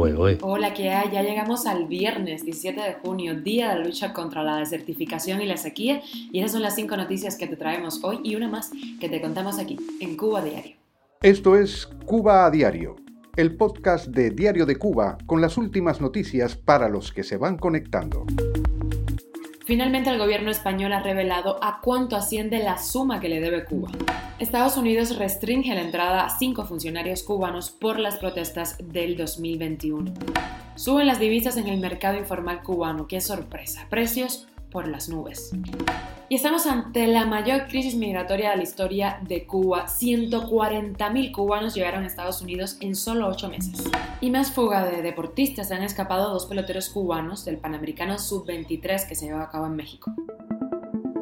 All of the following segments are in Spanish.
Hola, ¿qué hay? Ya llegamos al viernes 17 de junio, día de lucha contra la desertificación y la sequía. Y esas son las cinco noticias que te traemos hoy y una más que te contamos aquí, en Cuba Diario. Esto es Cuba a Diario, el podcast de Diario de Cuba con las últimas noticias para los que se van conectando. Finalmente el gobierno español ha revelado a cuánto asciende la suma que le debe Cuba. Estados Unidos restringe la entrada a cinco funcionarios cubanos por las protestas del 2021. Suben las divisas en el mercado informal cubano. ¡Qué sorpresa! Precios por las nubes. Y estamos ante la mayor crisis migratoria de la historia de Cuba. 140.000 cubanos llegaron a Estados Unidos en solo 8 meses. Y más fuga de deportistas. Han escapado dos peloteros cubanos del Panamericano Sub-23 que se llevó a cabo en México.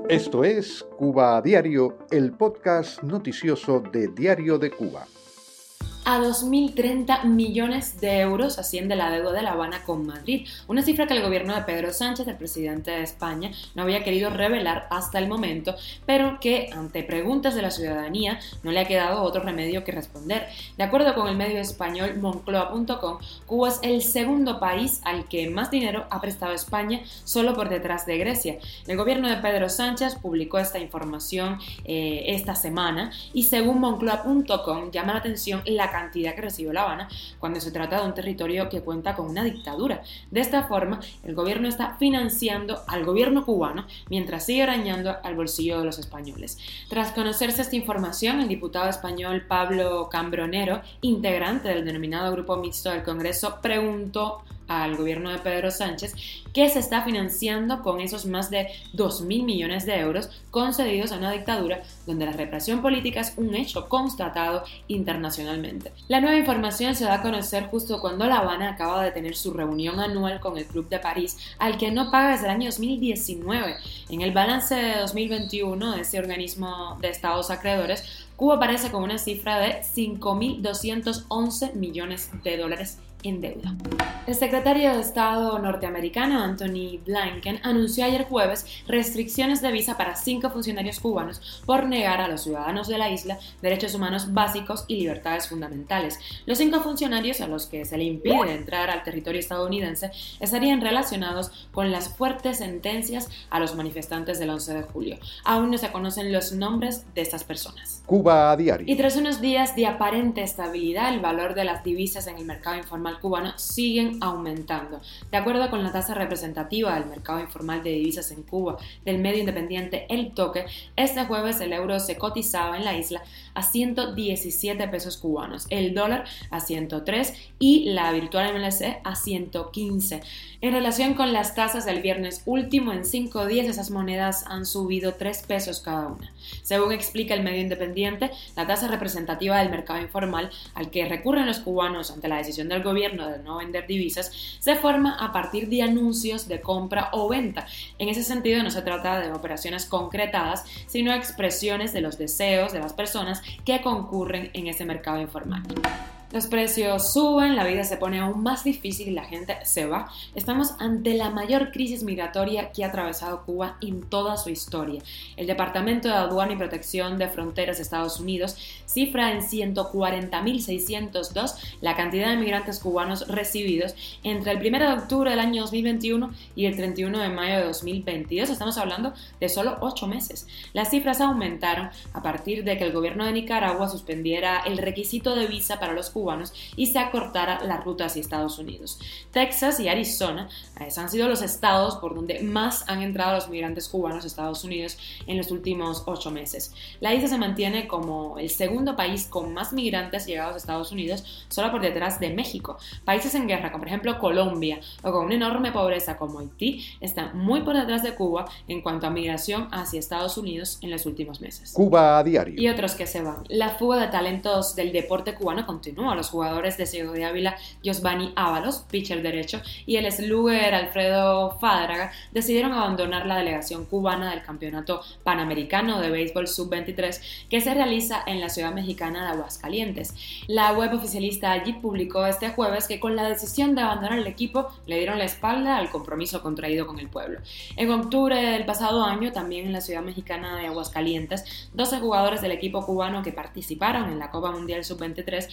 Esto es Cuba Diario, el podcast noticioso de Diario de Cuba a 2.030 millones de euros asciende la deuda de La Habana con Madrid, una cifra que el gobierno de Pedro Sánchez, el presidente de España, no había querido revelar hasta el momento, pero que ante preguntas de la ciudadanía no le ha quedado otro remedio que responder. De acuerdo con el medio español Moncloa.com, Cuba es el segundo país al que más dinero ha prestado España, solo por detrás de Grecia. El gobierno de Pedro Sánchez publicó esta información eh, esta semana y según Moncloa.com llama la atención la cantidad que recibe La Habana cuando se trata de un territorio que cuenta con una dictadura. De esta forma, el gobierno está financiando al gobierno cubano mientras sigue arañando al bolsillo de los españoles. Tras conocerse esta información, el diputado español Pablo Cambronero, integrante del denominado Grupo Mixto del Congreso, preguntó al gobierno de Pedro Sánchez que se está financiando con esos más de 2.000 millones de euros concedidos a una dictadura donde la represión política es un hecho constatado internacionalmente. La nueva información se da a conocer justo cuando La Habana acaba de tener su reunión anual con el Club de París, al que no paga desde el año 2019. En el balance de 2021 de ese organismo de estados acreedores, Cuba aparece con una cifra de 5.211 millones de dólares en deuda. El secretario de Estado norteamericano Anthony Blinken anunció ayer jueves restricciones de visa para cinco funcionarios cubanos por negar a los ciudadanos de la isla derechos humanos básicos y libertades fundamentales. Los cinco funcionarios a los que se le impide entrar al territorio estadounidense estarían relacionados con las fuertes sentencias a los manifestantes del 11 de julio. Aún no se conocen los nombres de estas personas. Cuba a diario. Y tras unos días de aparente estabilidad, el valor de las divisas en el mercado informal cubano siguen aumentando. De acuerdo con la tasa representativa del mercado informal de divisas en Cuba del medio independiente El Toque, este jueves el euro se cotizaba en la isla a 117 pesos cubanos, el dólar a 103 y la virtual MLC a 115. En relación con las tasas del viernes último, en cinco días esas monedas han subido 3 pesos cada una. Según explica el medio independiente, la tasa representativa del mercado informal al que recurren los cubanos ante la decisión del gobierno de no vender divisas se forma a partir de anuncios de compra o venta. En ese sentido no se trata de operaciones concretadas, sino expresiones de los deseos de las personas que concurren en ese mercado informal. Los precios suben, la vida se pone aún más difícil y la gente se va. Estamos ante la mayor crisis migratoria que ha atravesado Cuba en toda su historia. El Departamento de Aduana y Protección de Fronteras de Estados Unidos cifra en 140.602 la cantidad de migrantes cubanos recibidos entre el 1 de octubre del año 2021 y el 31 de mayo de 2022. Estamos hablando de solo 8 meses. Las cifras aumentaron a partir de que el gobierno de Nicaragua suspendiera el requisito de visa para los cubanos y se acortara la ruta hacia Estados Unidos. Texas y Arizona han sido los estados por donde más han entrado los migrantes cubanos a Estados Unidos en los últimos ocho meses. La isla se mantiene como el segundo país con más migrantes llegados a Estados Unidos, solo por detrás de México. Países en guerra, como por ejemplo Colombia, o con una enorme pobreza como Haití, están muy por detrás de Cuba en cuanto a migración hacia Estados Unidos en los últimos meses. Cuba a diario. Y otros que se van. La fuga de talentos del deporte cubano continúa a los jugadores de Ciego de Ávila, Josvani Ábalos, pitcher derecho, y el slugger Alfredo Fádraga decidieron abandonar la delegación cubana del Campeonato Panamericano de Béisbol Sub-23 que se realiza en la ciudad mexicana de Aguascalientes. La web oficialista allí publicó este jueves que con la decisión de abandonar el equipo le dieron la espalda al compromiso contraído con el pueblo. En octubre del pasado año, también en la ciudad mexicana de Aguascalientes, 12 jugadores del equipo cubano que participaron en la Copa Mundial Sub-23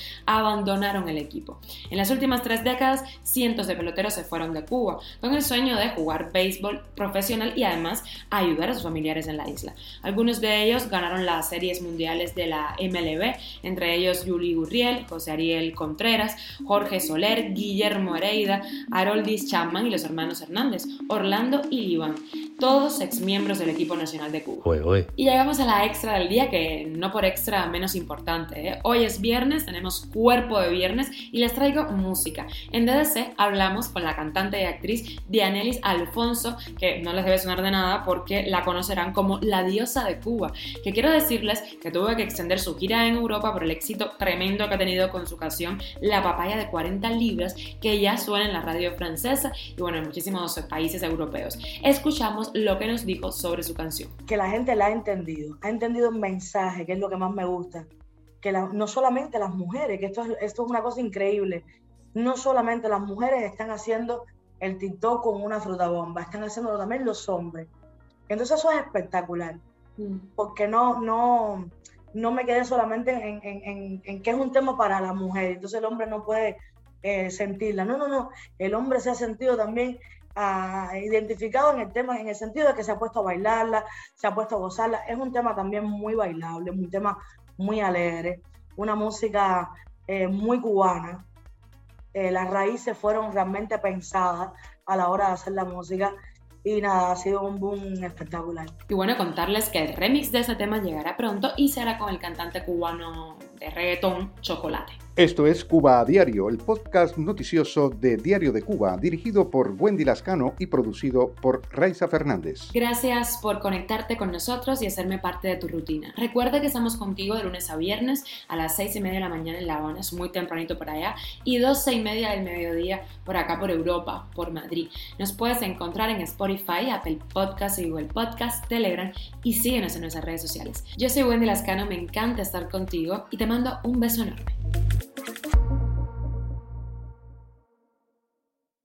abandonaron el equipo. En las últimas tres décadas, cientos de peloteros se fueron de Cuba con el sueño de jugar béisbol profesional y además ayudar a sus familiares en la isla. Algunos de ellos ganaron las series mundiales de la MLB, entre ellos Yuli Gurriel, José Ariel Contreras, Jorge Soler, Guillermo Hereida, Haroldis Chapman y los hermanos Hernández, Orlando y Iván, todos exmiembros del equipo nacional de Cuba. Y llegamos a la extra del día, que no por extra menos importante. ¿eh? Hoy es viernes, tenemos cuerpo de viernes y les traigo música. En DDC hablamos con la cantante y actriz Dianelis Alfonso, que no les debe sonar de nada porque la conocerán como la diosa de Cuba, que quiero decirles que tuvo que extender su gira en Europa por el éxito tremendo que ha tenido con su canción La papaya de 40 libras, que ya suena en la radio francesa y bueno, en muchísimos países europeos. Escuchamos lo que nos dijo sobre su canción. Que la gente la ha entendido, ha entendido el mensaje, que es lo que más me gusta. Que no solamente las mujeres, que esto es, esto es una cosa increíble, no solamente las mujeres están haciendo el TikTok con una fruta bomba, están haciéndolo también los hombres. Entonces eso es espectacular, mm. porque no, no, no me quedé solamente en, en, en, que es un tema para la mujer, entonces el hombre no puede eh, sentirla. No, no, no, el hombre se ha sentido también identificado en el tema, en el sentido de que se ha puesto a bailarla, se ha puesto a gozarla. Es un tema también muy bailable, un tema muy alegre, una música eh, muy cubana. Eh, las raíces fueron realmente pensadas a la hora de hacer la música y nada, ha sido un boom espectacular. Y bueno, contarles que el remix de ese tema llegará pronto y será con el cantante cubano de reggaetón Chocolate. Esto es Cuba a Diario, el podcast noticioso de Diario de Cuba, dirigido por Wendy Lascano y producido por Raiza Fernández. Gracias por conectarte con nosotros y hacerme parte de tu rutina. Recuerda que estamos contigo de lunes a viernes a las seis y media de la mañana en La Habana, es muy tempranito por allá, y doce y media del mediodía por acá por Europa, por Madrid. Nos puedes encontrar en Spotify, Apple Podcast, Google Podcast, Telegram y síguenos en nuestras redes sociales. Yo soy Wendy Lascano, me encanta estar contigo y te mando un beso enorme.